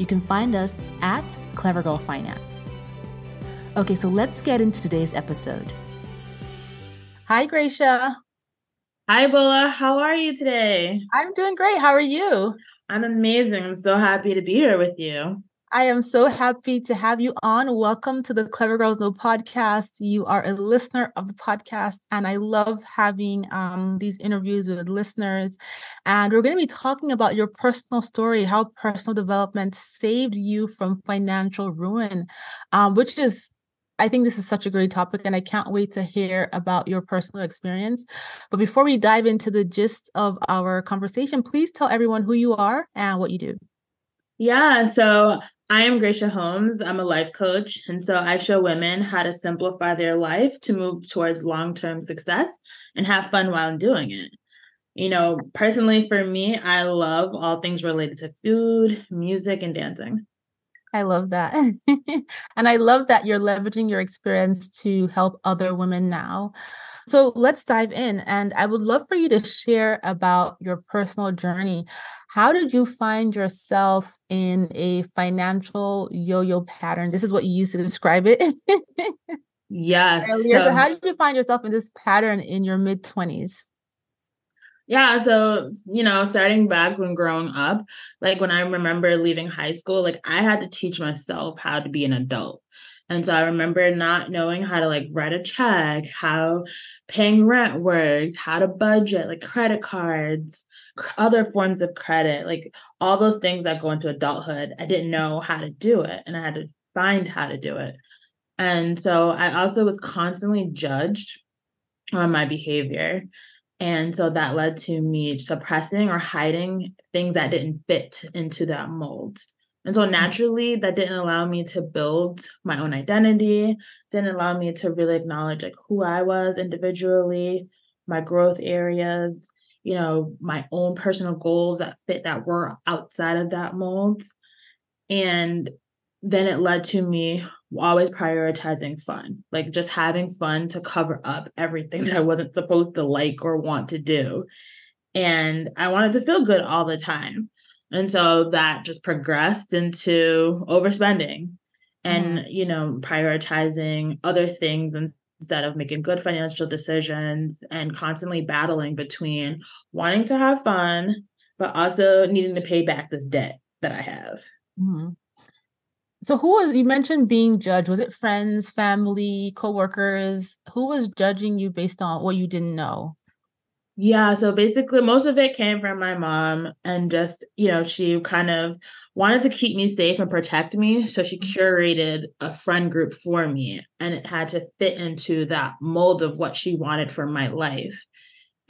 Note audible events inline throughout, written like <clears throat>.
you can find us at Clever Girl Finance. Okay, so let's get into today's episode. Hi, Gracia. Hi, Bola. How are you today? I'm doing great. How are you? I'm amazing. I'm so happy to be here with you. I am so happy to have you on. Welcome to the Clever Girls Know podcast. You are a listener of the podcast, and I love having um, these interviews with listeners. And we're going to be talking about your personal story, how personal development saved you from financial ruin, um, which is I think this is such a great topic, and I can't wait to hear about your personal experience. But before we dive into the gist of our conversation, please tell everyone who you are and what you do. Yeah, so I am Gracia Holmes. I'm a life coach. And so I show women how to simplify their life to move towards long term success and have fun while doing it. You know, personally, for me, I love all things related to food, music, and dancing. I love that. <laughs> and I love that you're leveraging your experience to help other women now. So let's dive in. And I would love for you to share about your personal journey. How did you find yourself in a financial yo yo pattern? This is what you used to describe it. yes. <laughs> Earlier. So, so, how did you find yourself in this pattern in your mid 20s? Yeah, so you know, starting back when growing up, like when I remember leaving high school, like I had to teach myself how to be an adult. And so I remember not knowing how to like write a check, how paying rent worked, how to budget, like credit cards, other forms of credit, like all those things that go into adulthood. I didn't know how to do it and I had to find how to do it. And so I also was constantly judged on my behavior. And so that led to me suppressing or hiding things that didn't fit into that mold. And so mm-hmm. naturally, that didn't allow me to build my own identity, didn't allow me to really acknowledge like who I was individually, my growth areas, you know, my own personal goals that fit that were outside of that mold. And then it led to me always prioritizing fun, like just having fun to cover up everything that I wasn't supposed to like or want to do. And I wanted to feel good all the time. And so that just progressed into overspending and, mm-hmm. you know, prioritizing other things instead of making good financial decisions and constantly battling between wanting to have fun, but also needing to pay back this debt that I have. Mm-hmm. So who was you mentioned being judged? Was it friends, family, coworkers? Who was judging you based on what you didn't know? Yeah, so basically most of it came from my mom and just, you know, she kind of wanted to keep me safe and protect me, so she mm-hmm. curated a friend group for me and it had to fit into that mold of what she wanted for my life.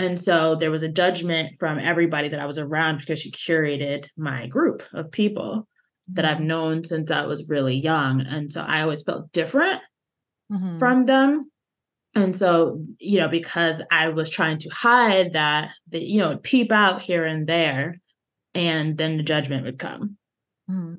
And so there was a judgment from everybody that I was around because she curated my group of people that I've mm-hmm. known since I was really young. And so I always felt different mm-hmm. from them. And so, you know, because I was trying to hide that, that, you know, peep out here and there, and then the judgment would come. Mm-hmm.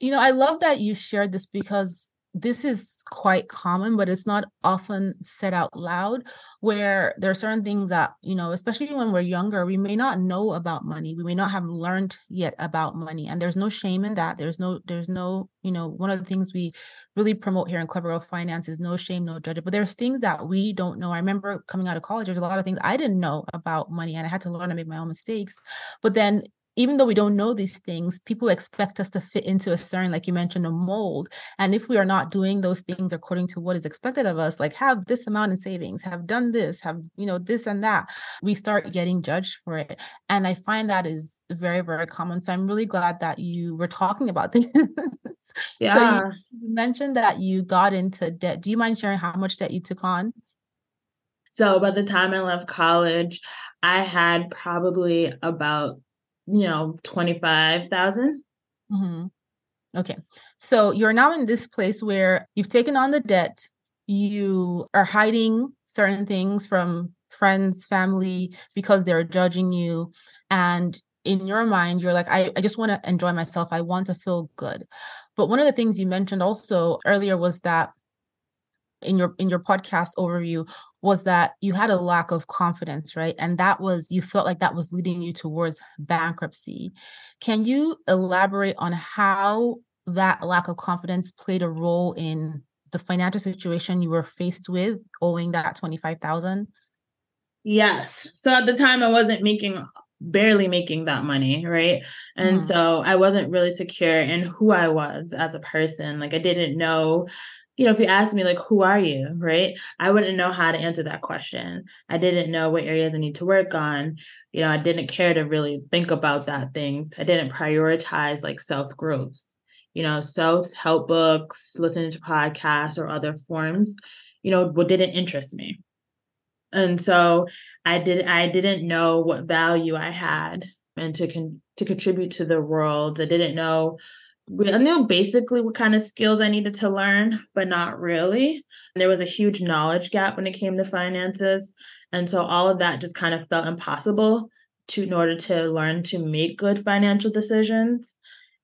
You know, I love that you shared this because this is quite common, but it's not often said out loud. Where there are certain things that, you know, especially when we're younger, we may not know about money. We may not have learned yet about money. And there's no shame in that. There's no, there's no, you know, one of the things we really promote here in Clever Girl Finance is no shame, no judgment. But there's things that we don't know. I remember coming out of college, there's a lot of things I didn't know about money and I had to learn to make my own mistakes. But then even though we don't know these things, people expect us to fit into a certain, like you mentioned, a mold. And if we are not doing those things according to what is expected of us, like have this amount in savings, have done this, have, you know, this and that, we start getting judged for it. And I find that is very, very common. So I'm really glad that you were talking about <laughs> this. yeah. So you mentioned that you got into debt. Do you mind sharing how much debt you took on? So by the time I left college, I had probably about you know, 25,000. Mm-hmm. Okay. So you're now in this place where you've taken on the debt, you are hiding certain things from friends, family, because they're judging you. And in your mind, you're like, I, I just want to enjoy myself. I want to feel good. But one of the things you mentioned also earlier was that in your in your podcast overview was that you had a lack of confidence right? And that was you felt like that was leading you towards bankruptcy. Can you elaborate on how that lack of confidence played a role in the financial situation you were faced with owing that 25000 yes. So at the time i wasn't making barely making that money right? And mm. so i wasn't really secure in who i was as a person. Like i didn't know you know, if you ask me like, who are you, right? I wouldn't know how to answer that question. I didn't know what areas I need to work on. You know, I didn't care to really think about that thing. I didn't prioritize like self growth. You know, self help books, listening to podcasts or other forms, you know, what didn't interest me. And so I did I didn't know what value I had and to con- to contribute to the world. I didn't know I knew basically what kind of skills I needed to learn, but not really. There was a huge knowledge gap when it came to finances. And so all of that just kind of felt impossible to in order to learn to make good financial decisions.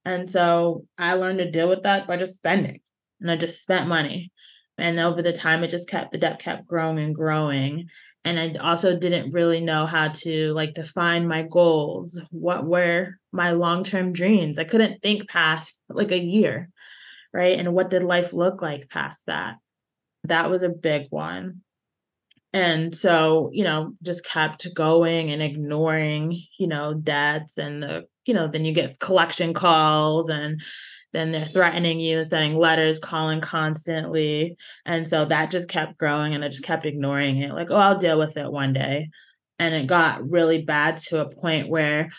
And so I learned to deal with that by just spending. And I just spent money. And over the time it just kept the debt kept growing and growing and I also didn't really know how to like define my goals, what were my long-term dreams. I couldn't think past like a year, right? And what did life look like past that? That was a big one. And so, you know, just kept going and ignoring, you know, debts and the, you know, then you get collection calls and then they're threatening you, sending letters, calling constantly. And so that just kept growing and I just kept ignoring it. Like, oh, I'll deal with it one day. And it got really bad to a point where,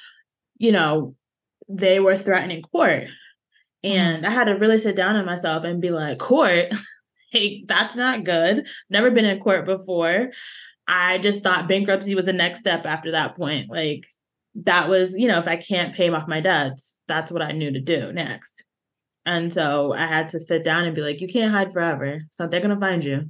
you know, they were threatening court. Mm-hmm. And. I had to really sit down on myself and be like, court, <laughs> hey, that's not good. Never been in court before. I just thought bankruptcy was the next step after that point. Like, that was, you know, if I can't pay off my debts, that's what I knew to do next. And so I had to sit down and be like, you can't hide forever. So they're going to find you.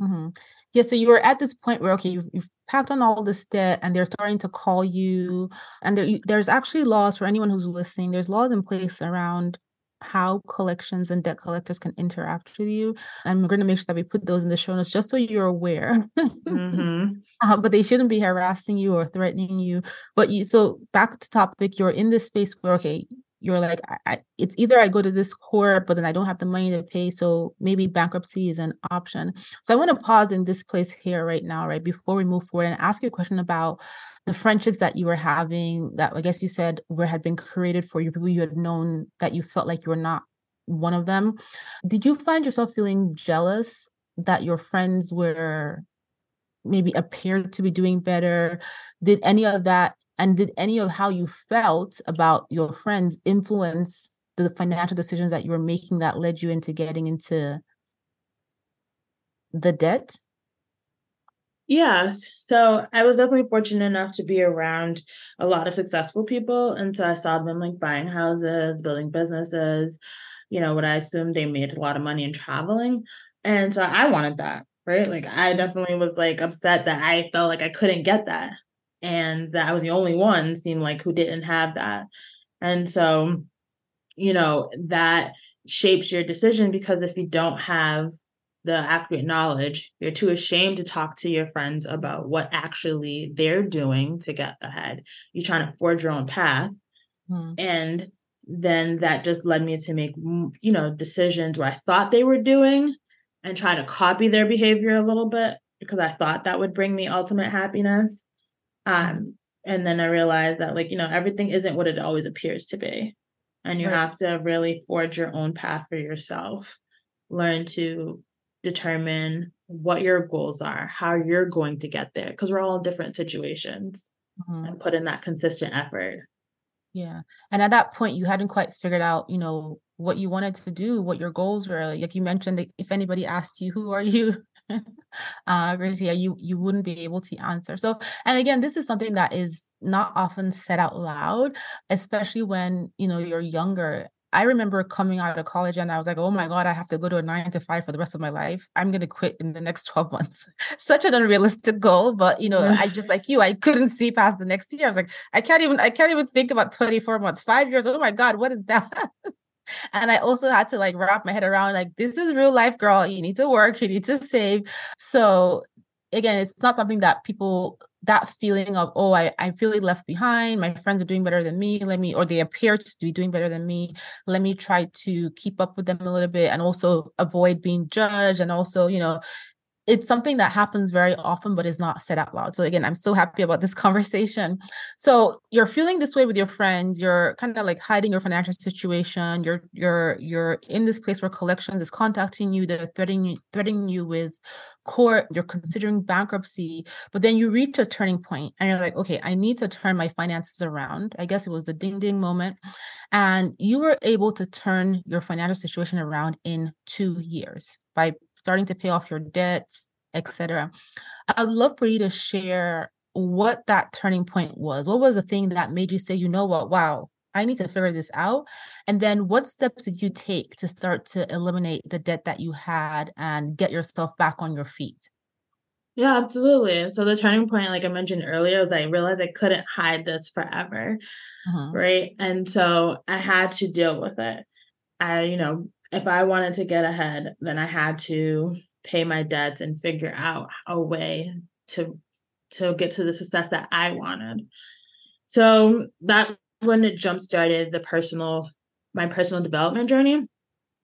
Mm-hmm. Yeah. So you were at this point where, okay, you've, you've packed on all this debt and they're starting to call you. And there, there's actually laws for anyone who's listening, there's laws in place around how collections and debt collectors can interact with you. And we're going to make sure that we put those in the show notes just so you're aware. mm-hmm. <laughs> uh, but they shouldn't be harassing you or threatening you. But you, so back to topic, you're in this space where, okay, you're like I, I, it's either i go to this court but then i don't have the money to pay so maybe bankruptcy is an option. So i want to pause in this place here right now right before we move forward and ask you a question about the friendships that you were having that i guess you said were had been created for you people you had known that you felt like you were not one of them. Did you find yourself feeling jealous that your friends were maybe appeared to be doing better did any of that and did any of how you felt about your friends influence the financial decisions that you were making that led you into getting into the debt? Yes. So I was definitely fortunate enough to be around a lot of successful people. And so I saw them like buying houses, building businesses, you know, what I assumed they made a lot of money in traveling. And so I wanted that, right? Like I definitely was like upset that I felt like I couldn't get that and that I was the only one seemed like who didn't have that. And so, you know, that shapes your decision because if you don't have the accurate knowledge, you're too ashamed to talk to your friends about what actually they're doing to get ahead. You're trying to forge your own path. Hmm. And then that just led me to make, you know, decisions where I thought they were doing and try to copy their behavior a little bit because I thought that would bring me ultimate happiness. Um, and then I realized that, like, you know, everything isn't what it always appears to be. And you right. have to really forge your own path for yourself, learn to determine what your goals are, how you're going to get there, because we're all in different situations mm-hmm. and put in that consistent effort. Yeah. And at that point, you hadn't quite figured out, you know, what you wanted to do, what your goals were. Like you mentioned, if anybody asked you, "Who are you?" <laughs> uh, Gracia, you you wouldn't be able to answer. So, and again, this is something that is not often said out loud, especially when you know you're younger. I remember coming out of college and I was like, oh my God, I have to go to a nine to five for the rest of my life. I'm going to quit in the next <laughs> 12 months. Such an unrealistic goal. But, you know, I just <laughs> like you, I couldn't see past the next year. I was like, I can't even, I can't even think about 24 months, five years. Oh my God, what is that? <laughs> and I also had to like wrap my head around like this is real life, girl. You need to work, you need to save. So again, it's not something that people that feeling of oh I, I feel left behind. My friends are doing better than me. Let me or they appear to be doing better than me. Let me try to keep up with them a little bit and also avoid being judged and also you know it's something that happens very often but is not said out loud. So again i'm so happy about this <laughs> conversation. So you're feeling this way with your friends you're kind of like hiding your financial situation you're you're you're in this place where collections is contacting you they're threatening threatening you with court you're considering bankruptcy but then you reach a turning point and you're like okay i need to turn my finances around. I guess it was the ding ding moment. And you were able to turn your financial situation around in two years by starting to pay off your debts, etc. I'd love for you to share what that turning point was. What was the thing that made you say, you know what, wow, I need to figure this out? And then what steps did you take to start to eliminate the debt that you had and get yourself back on your feet? Yeah, absolutely. And so the turning point, like I mentioned earlier, was I realized I couldn't hide this forever. Uh-huh. Right. And so I had to deal with it. I, you know, if I wanted to get ahead, then I had to pay my debts and figure out a way to to get to the success that I wanted. So that when it jump started the personal my personal development journey.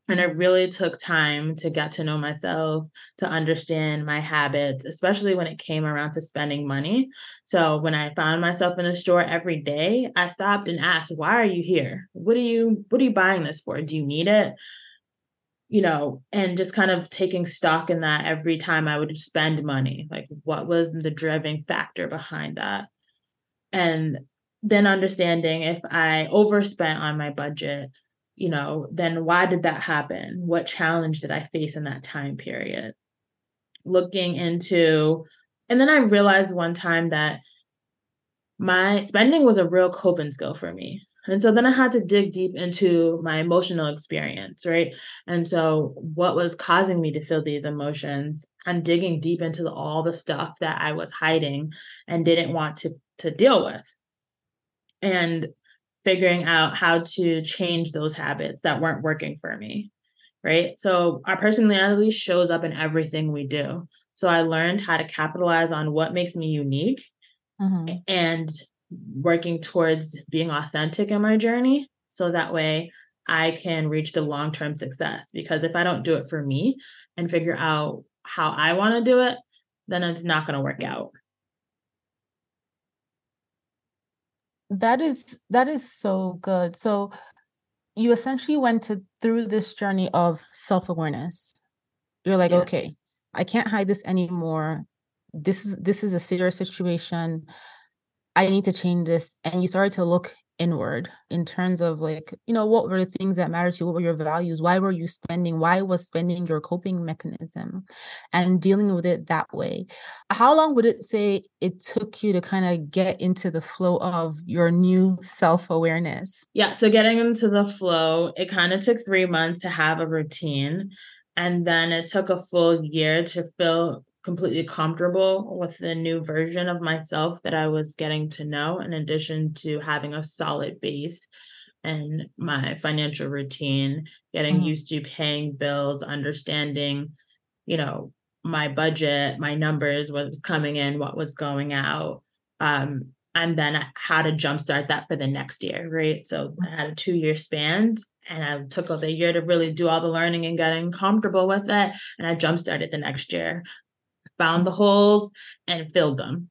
And it really took time to get to know myself, to understand my habits, especially when it came around to spending money. So when I found myself in the store every day, I stopped and asked, "Why are you here? What are you what are you buying this for? Do you need it? You know, and just kind of taking stock in that every time I would spend money. Like, what was the driving factor behind that? And then understanding if I overspent on my budget, you know, then why did that happen? What challenge did I face in that time period? Looking into, and then I realized one time that my spending was a real coping skill for me. And so then I had to dig deep into my emotional experience, right? And so what was causing me to feel these emotions and digging deep into the, all the stuff that I was hiding and didn't want to to deal with. And figuring out how to change those habits that weren't working for me, right? So our personality shows up in everything we do. So I learned how to capitalize on what makes me unique mm-hmm. and working towards being authentic in my journey so that way I can reach the long term success. Because if I don't do it for me and figure out how I want to do it, then it's not going to work out. That is that is so good. So you essentially went to through this journey of self-awareness. You're like, yeah. okay, I can't hide this anymore. This is this is a serious situation. I need to change this. And you started to look inward in terms of like, you know, what were the things that mattered to you? What were your values? Why were you spending? Why was spending your coping mechanism and dealing with it that way? How long would it say it took you to kind of get into the flow of your new self awareness? Yeah. So getting into the flow, it kind of took three months to have a routine. And then it took a full year to feel completely comfortable with the new version of myself that I was getting to know, in addition to having a solid base and my financial routine, getting mm-hmm. used to paying bills, understanding, you know, my budget, my numbers, what was coming in, what was going out. Um, and then how to jumpstart that for the next year, right? So I had a two year span and I took the year to really do all the learning and getting comfortable with it. And I jumpstarted the next year, found the holes and filled them.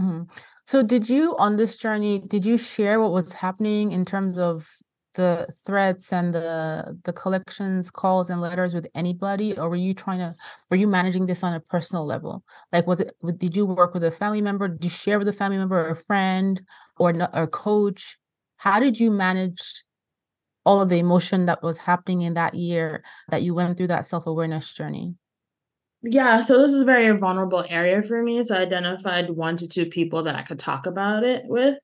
Mm-hmm. So did you on this journey, did you share what was happening in terms of the threats and the the collections calls and letters with anybody? Or were you trying to were you managing this on a personal level? Like was it did you work with a family member? Did you share with a family member or a friend or a coach? How did you manage all of the emotion that was happening in that year that you went through that self-awareness journey yeah, so this is a very vulnerable area for me. So I identified one to two people that I could talk about it with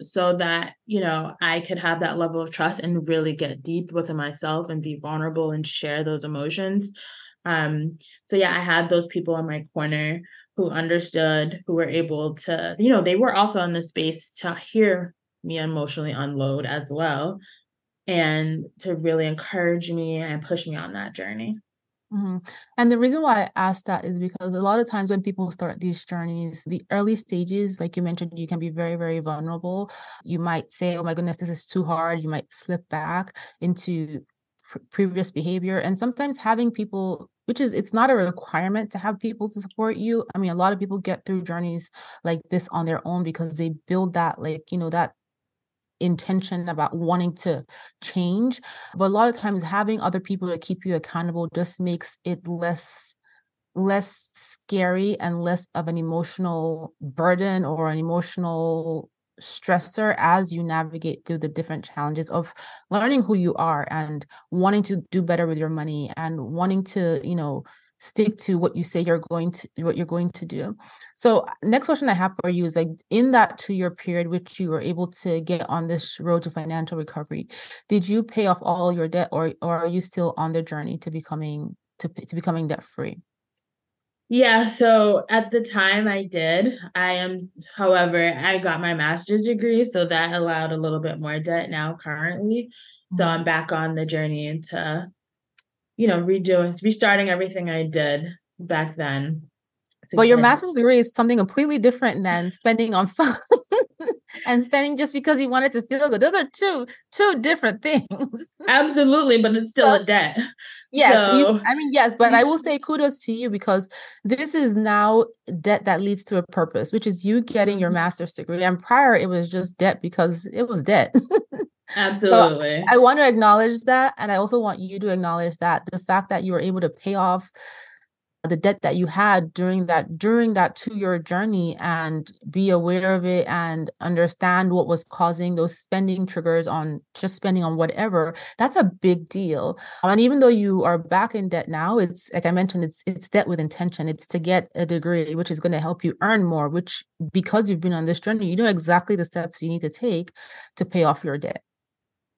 so that, you know, I could have that level of trust and really get deep within myself and be vulnerable and share those emotions. Um, so yeah, I had those people in my corner who understood, who were able to, you know, they were also in the space to hear me emotionally unload as well and to really encourage me and push me on that journey. Mm-hmm. And the reason why I asked that is because a lot of times when people start these journeys, the early stages, like you mentioned, you can be very, very vulnerable. You might say, oh my goodness, this is too hard. You might slip back into pr- previous behavior. And sometimes having people, which is, it's not a requirement to have people to support you. I mean, a lot of people get through journeys like this on their own because they build that, like, you know, that intention about wanting to change. But a lot of times having other people to keep you accountable just makes it less less scary and less of an emotional burden or an emotional stressor as you navigate through the different challenges of learning who you are and wanting to do better with your money and wanting to you know stick to what you say you're going to what you're going to do so next question i have for you is like in that two year period which you were able to get on this road to financial recovery did you pay off all your debt or or are you still on the journey to becoming to, to becoming debt free yeah, so at the time I did. I am, however, I got my master's degree, so that allowed a little bit more debt now currently. So mm-hmm. I'm back on the journey into you know, redoing, restarting everything I did back then. But your master's degree is something completely different than spending on <laughs> fun and spending just because you wanted to feel good. Those are two two different things. <laughs> Absolutely, but it's still so, a debt. Yes, so. you, I mean yes, but I will say kudos to you because this is now debt that leads to a purpose, which is you getting your mm-hmm. master's degree. And prior, it was just debt because it was debt. <laughs> Absolutely. So I want to acknowledge that. And I also want you to acknowledge that the fact that you were able to pay off the debt that you had during that during that two year journey and be aware of it and understand what was causing those spending triggers on just spending on whatever that's a big deal and even though you are back in debt now it's like i mentioned it's it's debt with intention it's to get a degree which is going to help you earn more which because you've been on this journey you know exactly the steps you need to take to pay off your debt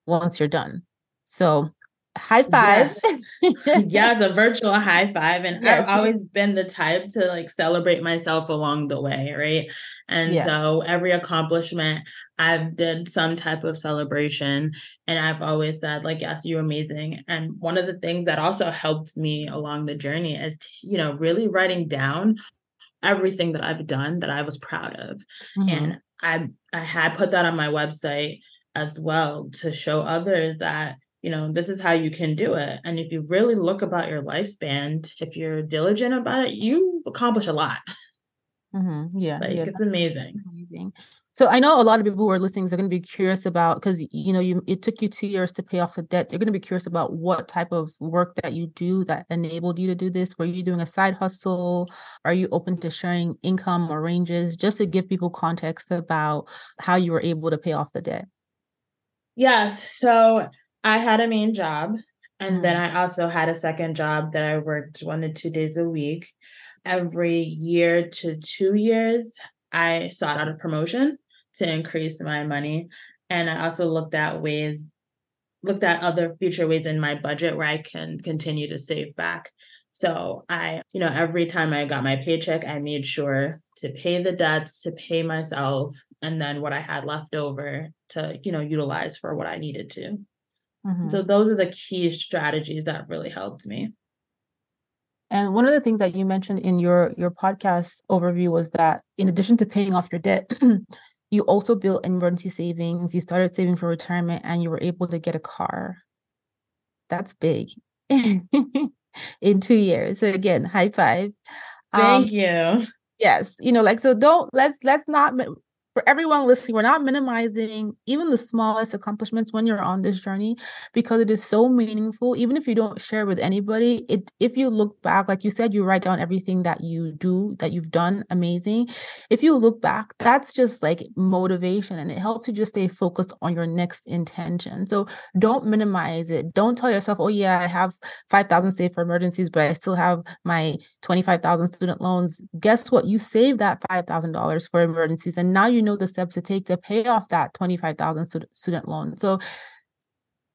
once you're done. So high five. Yes. yeah, it's a virtual high five. And yes. I've always been the type to like celebrate myself along the way, right? And yeah. so every accomplishment I've did some type of celebration. And I've always said, like, yes, you're amazing. And one of the things that also helped me along the journey is, you know, really writing down everything that I've done that I was proud of. Mm-hmm. And I I had put that on my website as well to show others that you know this is how you can do it. And if you really look about your lifespan if you're diligent about it you accomplish a lot. Mm-hmm. yeah, like yeah, it's amazing. amazing. So i know a lot of people who are listening are going to be curious about because you know you it took you two years to pay off the debt. They're going to be curious about what type of work that you do that enabled you to do this. Were you doing a side hustle? Are you open to sharing income or ranges? Just to give people context about how you were able to pay off the debt. Yes. So I had a main job. And mm. then I also had a second job that I worked one to two days a week. Every year to two years, I sought out a promotion to increase my money. And I also looked at ways, looked at other future ways in my budget where I can continue to save back. So I, you know, every time I got my paycheck, I made sure to pay the debts, to pay myself, and then what I had left over to, you know, utilize for what I needed to. Mm-hmm. So those are the key strategies that really helped me. And one of the things that you mentioned in your your podcast overview was that in addition to paying off your debt, <clears throat> you also built emergency savings, you started saving for retirement and you were able to get a car. That's big. <laughs> in 2 years. So again, high five. Thank um, you. Yes, you know like so don't let's let's not for everyone listening, we're not minimizing even the smallest accomplishments when you're on this journey because it is so meaningful. Even if you don't share with anybody, it if you look back, like you said, you write down everything that you do, that you've done, amazing. If you look back, that's just like motivation and it helps you just stay focused on your next intention. So don't minimize it. Don't tell yourself, oh yeah, I have five thousand saved for emergencies, but I still have my twenty-five thousand student loans. Guess what? You saved that five thousand dollars for emergencies, and now you know the steps to take to pay off that 25,000 student loan. So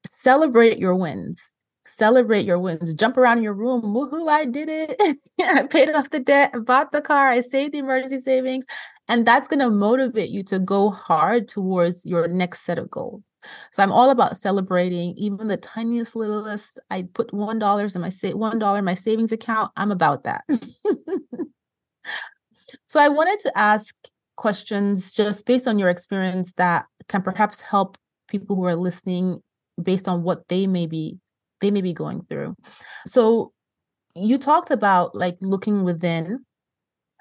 celebrate your wins. Celebrate your wins. Jump around your room. Woohoo, I did it. <laughs> I paid off the debt, bought the car, I saved the emergency savings. And that's going to motivate you to go hard towards your next set of goals. So I'm all about celebrating even the tiniest littlest. I put one dollars in my one dollar in my savings account. I'm about that. <laughs> so I wanted to ask questions just based on your experience that can perhaps help people who are listening based on what they may be they may be going through. So you talked about like looking within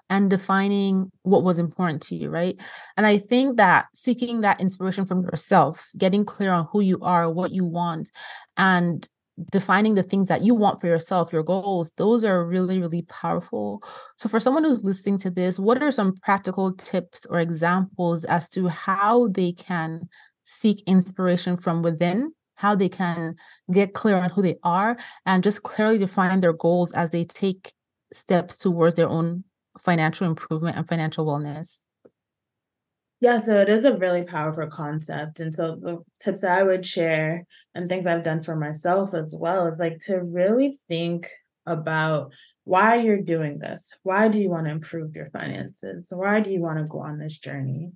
and defining what was important to you right? And i think that seeking that inspiration from yourself getting clear on who you are what you want and defining the things that you want for yourself, your goals, those are really, really powerful. So, for someone who's listening to this, what are some practical tips or examples as to how they can seek inspiration from within, how they can get clear on who they are, and just clearly define their goals as they take steps towards their own financial improvement and financial wellness? Yeah, so it is a really powerful concept. And so the tips I would share and things I've done for myself as well is like to really think about why you're doing this. Why do you want to improve your finances? Why do you want to go on this journey?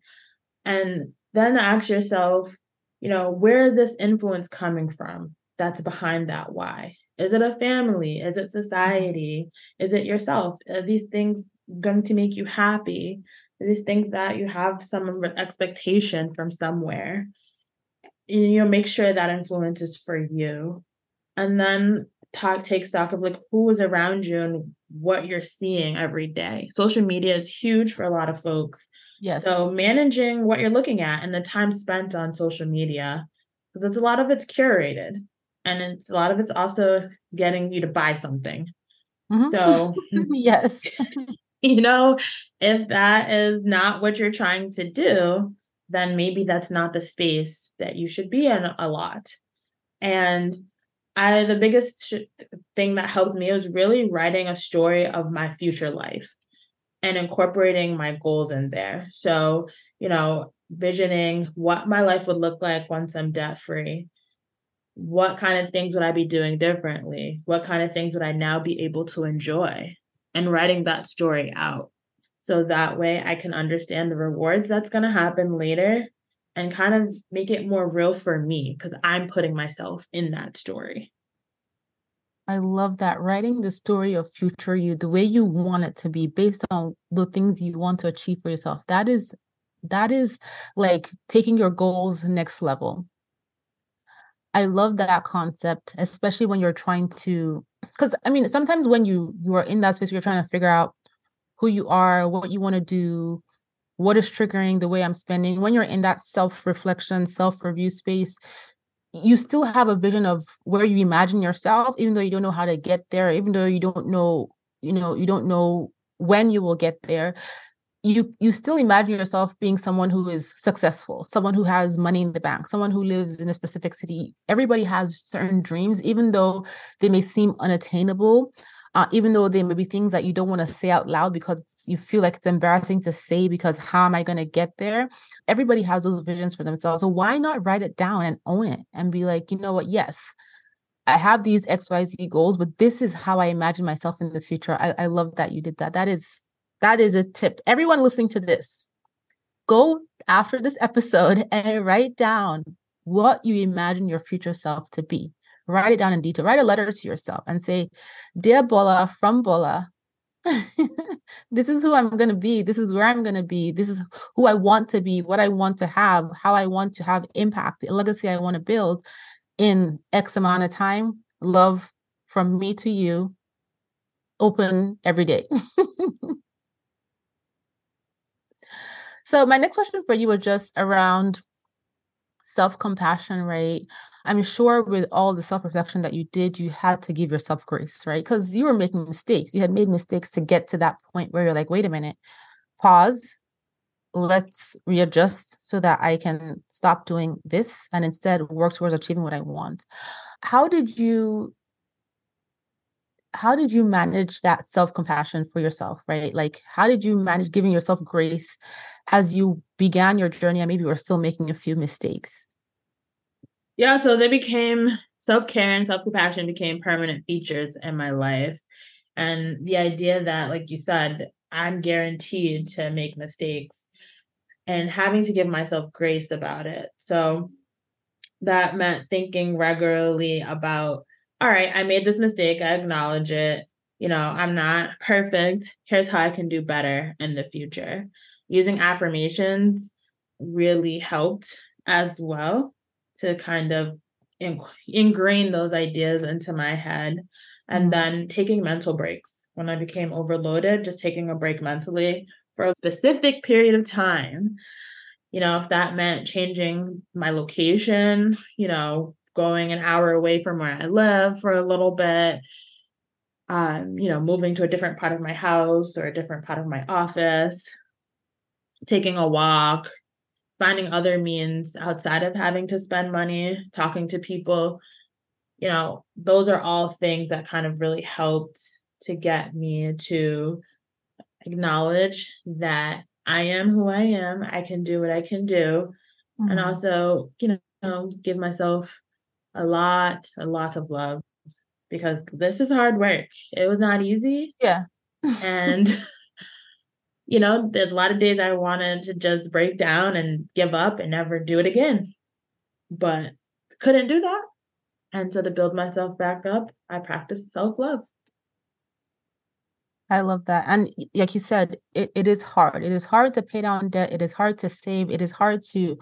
And then ask yourself, you know, where this influence coming from that's behind that why? Is it a family? Is it society? Is it yourself? Are these things going to make you happy? These things that you have some expectation from somewhere. You know make sure that influence is for you. And then talk take stock of like who is around you and what you're seeing every day. Social media is huge for a lot of folks. Yes. So managing what you're looking at and the time spent on social media because a lot of it's curated. And it's a lot of it's also getting you to buy something. Mm-hmm. so <laughs> yes <laughs> you know, if that is not what you're trying to do, then maybe that's not the space that you should be in a lot. And I the biggest sh- thing that helped me was really writing a story of my future life and incorporating my goals in there. So, you know, visioning what my life would look like once I'm debt free. What kind of things would I be doing differently? What kind of things would I now be able to enjoy? And writing that story out. So that way I can understand the rewards that's going to happen later and kind of make it more real for me because I'm putting myself in that story. I love that writing the story of future you the way you want it to be based on the things you want to achieve for yourself. That is that is like taking your goals next level. I love that concept, especially when you're trying to because I mean, sometimes when you you are in that space, you're trying to figure out who you are, what you want to do, what is triggering the way I'm spending. When you're in that self reflection, self review space, you still have a vision of where you imagine yourself, even though you don't know how to get there, even though you don't know, you know, you don't know when you will get there you you still imagine yourself being someone who is successful someone who has money in the bank someone who lives in a specific city everybody has certain dreams even though they may seem unattainable uh, even though they may be things that you don't want to say out loud because you feel like it's embarrassing to say because how am i going to get there everybody has those visions for themselves so why not write it down and own it and be like you know what yes I have these XYZ goals, but this is how I imagine myself in the future. I, I love that you did that. That is that is a tip. Everyone listening to this, go after this episode <laughs> and write down what you imagine your future self to be. Write it down in detail. Write a letter to yourself and say, Dear Bola from Bola, <laughs> this is who I'm going to be. This is where I'm going to be. This is who I want to be, what I want to have, how I want to have impact, the legacy I want to build in X amount of time. Love from me to you, open every day. <laughs> so, my next question for you was just around self compassion, right? I'm sure with all the self reflection that you did, you had to give yourself grace, right? Because you were making mistakes. You had made mistakes to get to that point where you're like, wait a minute, pause, let's readjust so that I can stop doing this and instead work towards achieving what I want. How did you how did you manage that self-compassion for yourself right? Like how did you manage giving yourself grace as you began your journey and maybe you were still making a few mistakes? Yeah so they became self-care and self-compassion became permanent features in my life. And the idea that like you said i'm guaranteed to make mistakes and having to give myself grace about it. So that meant thinking regularly about all right, I made this mistake. I acknowledge it. You know, I'm not perfect. Here's how I can do better in the future. Using affirmations really helped as well to kind of in- ingrain those ideas into my head. And mm-hmm. then taking mental breaks. When I became overloaded, just taking a break mentally for a specific period of time. You know, if that meant changing my location, you know, going an hour away from where I live for a little bit, um, you know, moving to a different part of my house or a different part of my office, taking a walk, finding other means outside of having to spend money, talking to people. You know, those are all things that kind of really helped to get me to acknowledge that I am who I am. I can do what I can do. Mm-hmm. And also, you know, give myself a lot, a lot of love because this is hard work. It was not easy. Yeah. and <laughs> you know, there's a lot of days I wanted to just break down and give up and never do it again. But couldn't do that. And so to build myself back up, I practiced self-love. I love that. And like you said, it, it is hard. It is hard to pay down debt. It is hard to save. It is hard to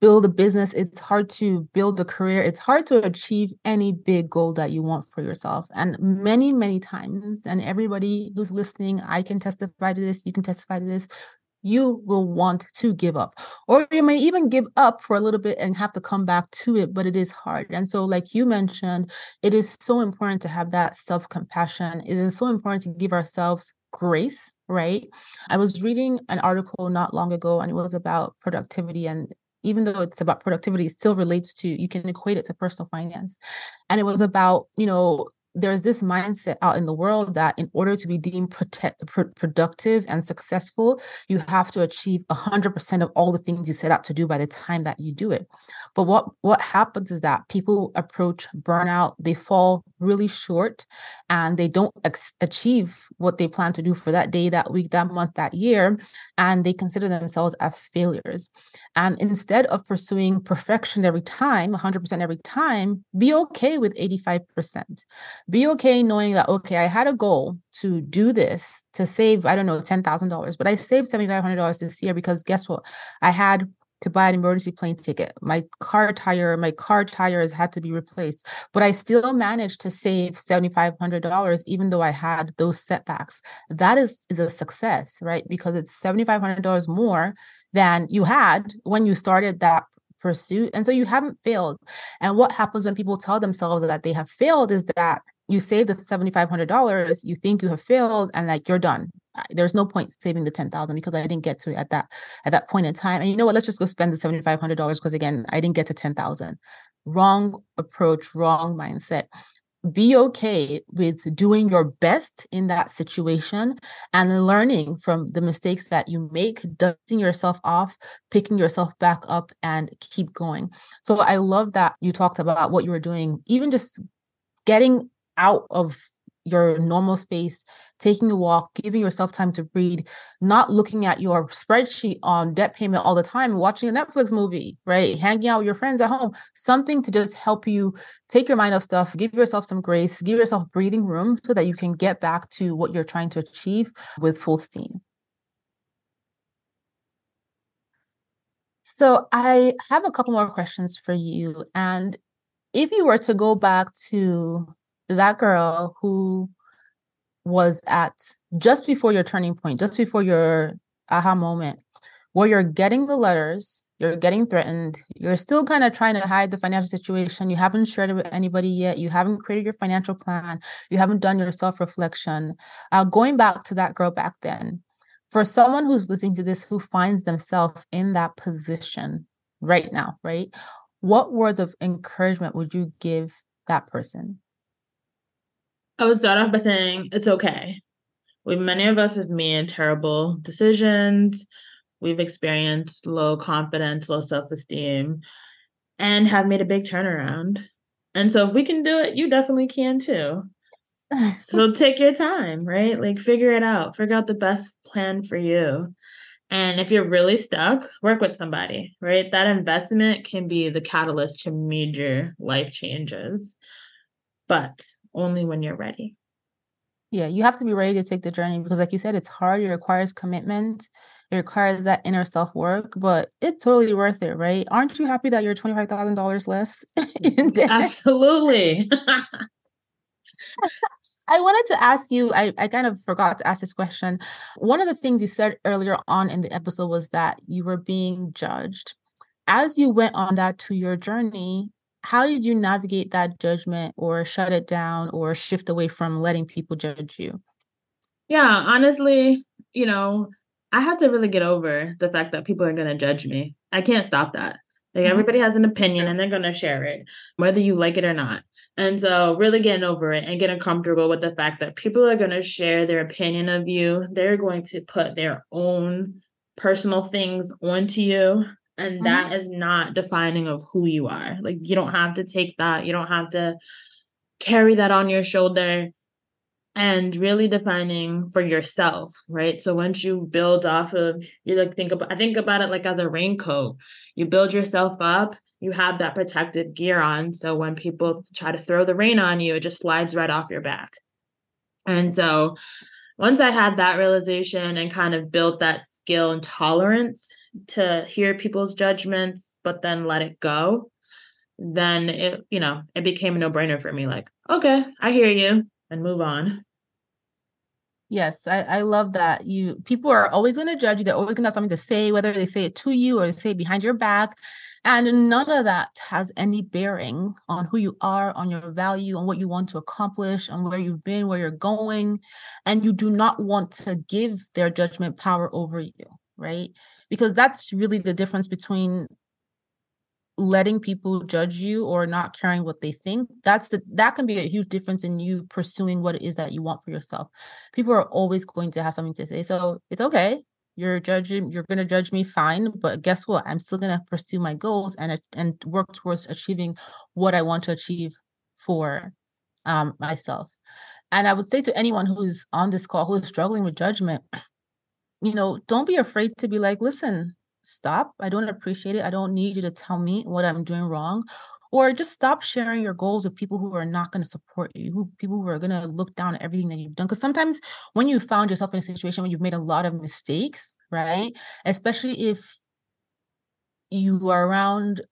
build a business, it's hard to build a career, it's hard to achieve any big goal that you want for yourself. And many, many times, and everybody who's listening, I can testify to this, you can testify to this. You will want to give up, or you may even give up for a little bit and have to come back to it, but it is hard. And so, like you mentioned, it is so important to have that self compassion. It is so important to give ourselves grace, right? I was reading an article not long ago and it was about productivity and even though it's about productivity, it still relates to, you can equate it to personal finance. And it was about, you know, there's this mindset out in the world that in order to be deemed protect, pr- productive and successful, you have to achieve 100% of all the things you set out to do by the time that you do it. But what what happens is that people approach burnout, they fall really short and they don't ex- achieve what they plan to do for that day, that week, that month, that year, and they consider themselves as failures. And instead of pursuing perfection every time, 100% every time, be okay with 85% be okay knowing that okay i had a goal to do this to save i don't know $10000 but i saved $7500 this year because guess what? I had to buy an emergency plane ticket. My car tire my car tires had to be replaced but i still managed to save $7500 even though i had those setbacks. That is is a success right? Because it's $7500 more than you had when you started that pursuit and so you haven't failed. And what happens when people tell themselves that they have failed is that you save the $7,500, you think you have failed and like you're done. There's no point saving the 10,000 because I didn't get to it at that, at that point in time. And you know what, let's just go spend the $7,500 because again, I didn't get to 10,000. Wrong approach, wrong mindset. be okay with doing your best in that situation and learning from the mistakes that you make, dusting yourself off, picking yourself back up, and keep going. So I love that you talked about what you were doing, even just getting out of your normal space, taking a walk, giving yourself time to breathe, not looking at your spreadsheet on debt payment all the time, watching a Netflix movie, right? Hanging out with your friends at home, something to just help you take your mind off stuff, give yourself some grace, give yourself breathing room so that you can get back to what you're trying to achieve with full steam. So I have a couple more questions for you. And if you were to go back to that girl who was at just before your turning point, just before your aha moment, where you're getting the letters, you're getting threatened, you're still kind of trying to hide the financial situation, you haven't shared it with anybody yet, you haven't created your financial plan, you haven't done your self reflection. Uh, going back to that girl back then, for someone who's listening to this who finds themselves in that position right now, right? What words of encouragement would you give that person? I would start off by saying it's okay. We many of us have made terrible decisions. We've experienced low confidence, low self-esteem, and have made a big turnaround. And so if we can do it, you definitely can too. so take your time, right? Like figure it out. Figure out the best plan for you. And if you're really stuck, work with somebody, right? That investment can be the catalyst to major life changes. But only when you're ready. Yeah, you have to be ready to take the journey because, like you said, it's hard. It requires commitment. It requires that inner self work, but it's totally worth it, right? Aren't you happy that you're twenty five thousand dollars less <laughs> in mm, debt? Absolutely. <laughs> I wanted to ask you, I, I kind of forgot to ask this question. One of the things you said earlier on in the episode was that you were being judged. As you went on that two year journey, how did you navigate that judgment or shut it down or shift away from letting people judge you? Yeah, honestly, you know, I had to really get over the fact that people are going to judge me. I can't stop that. Like mm-hmm. everybody has an opinion and they're going to share it, whether you like it or not. And so, really getting over it and getting comfortable with the fact that people are going to share their opinion of you. They're going to put their own personal things onto you and mm-hmm. that is not defining of who you are. Like you don't have to take that. You don't have to carry that on your shoulder and really defining for yourself right? So once you build off of you like think about i think about it like as a raincoat. You build yourself up. You have that protective gear on. So when people try to throw the rain on you it just slides right off your back. And so once i had that realization and kind of built that skill and tolerance to hear people's judgments but then let it go then it you know it became a no-brainer for me like okay i hear you and move on. Yes i, I love that you people are always going to judge you they're always going to have something to say whether they say it to you or they say it behind your back and none of that has any bearing on who you are on your value on what you want to accomplish on where you've been where you're going and you do not want to give their judgment power over you right because that's really the difference between letting people judge you or not caring what they think. That's the that can be a huge difference in you pursuing what it is that you want for yourself. People are always going to have something to say so it's okay. You're judging you're going to judge me fine but guess what? I'm still going to pursue my goals and and work towards achieving what i want to achieve for um, myself. And i would say to anyone who's on this call who is struggling with judgment you know, don't be afraid to be like, listen, stop. I don't appreciate it. I don't need you to tell me what I'm doing wrong. Or just stop sharing your goals with people who are not going to support you, who people who are going to look down at everything that you've done. Because sometimes when you found yourself in a situation where you've made a lot of mistakes, right? Especially if you are around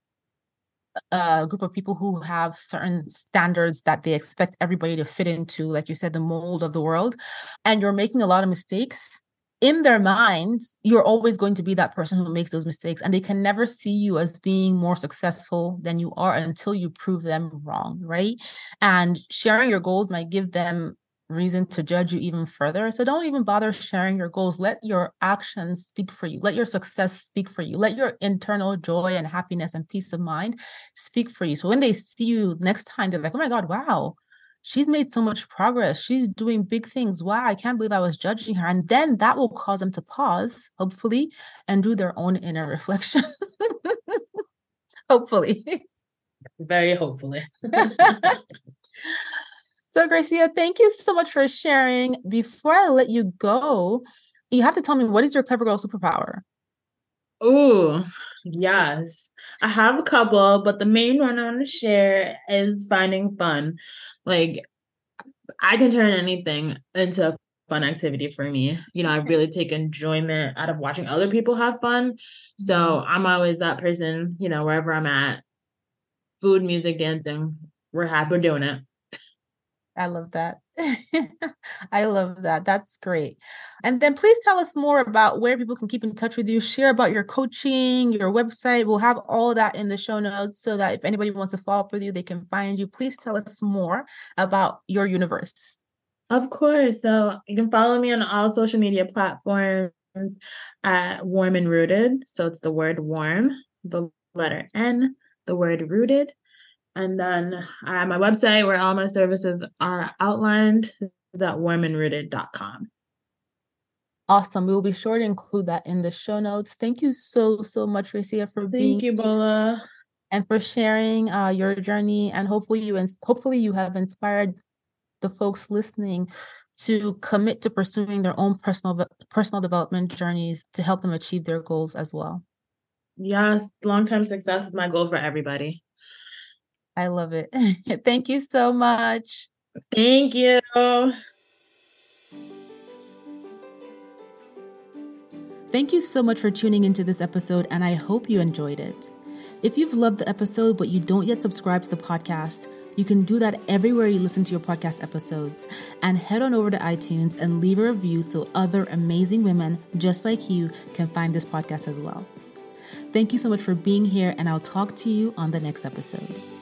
a group of people who have certain standards that they expect everybody to fit into, like you said, the mold of the world, and you're making a lot of mistakes, in their minds, you're always going to be that person who makes those mistakes, and they can never see you as being more successful than you are until you prove them wrong, right? And sharing your goals might give them reason to judge you even further. So don't even bother sharing your goals. Let your actions speak for you. Let your success speak for you. Let your internal joy and happiness and peace of mind speak for you. So when they see you next time, they're like, oh my God, wow, she's made so much progress. She's doing big things. Wow, I can't believe I was judging her. And then that will cause them to pause, hopefully, and do their own inner <laughs> reflection. hopefully. Very hopefully. <laughs> so, Gracia, thank you so much for sharing. Before I let you go, you have to tell me what is your clever girl superpower? Oh, yes. I have a couple, but the main one I want to share is finding fun. Like, I can turn anything into a fun activity for me. You know, I really take enjoyment out of watching other people have fun. So mm-hmm. I'm always that person, you know, wherever I'm at, food, music, dancing, we're happy doing it. I love that. <laughs> I love that. That's great. And then please tell us more about where people can keep in touch with you, share about your coaching, your website. We'll have all that in the show notes so that if anybody wants to follow up with you, they can find you. Please tell us more about your universe. Of course. So you can follow me on all social media platforms at Warm and Rooted. So it's the word warm, the letter N, the word rooted. And then I have my website where all my services are outlined is at warmnrooted.com. Awesome. We will be sure to include that in the show notes. Thank you so, so much, Gracia, for Thank being you, Bola. And for sharing uh, your journey. And hopefully you ins- hopefully you have inspired the folks listening to commit to pursuing their own personal personal development journeys to help them achieve their goals as well. Yes, long-term success is my goal for everybody. I love it. <laughs> Thank you so much. Thank you. Thank you so much for tuning into this episode, and I hope you enjoyed it. If you've loved the episode but you don't yet subscribe to the podcast, you can do that everywhere you listen to your podcast episodes. And head on over to iTunes and leave a review so other amazing women just like you can find this podcast as well. Thank you so much for being here, and I'll talk to you on the next episode.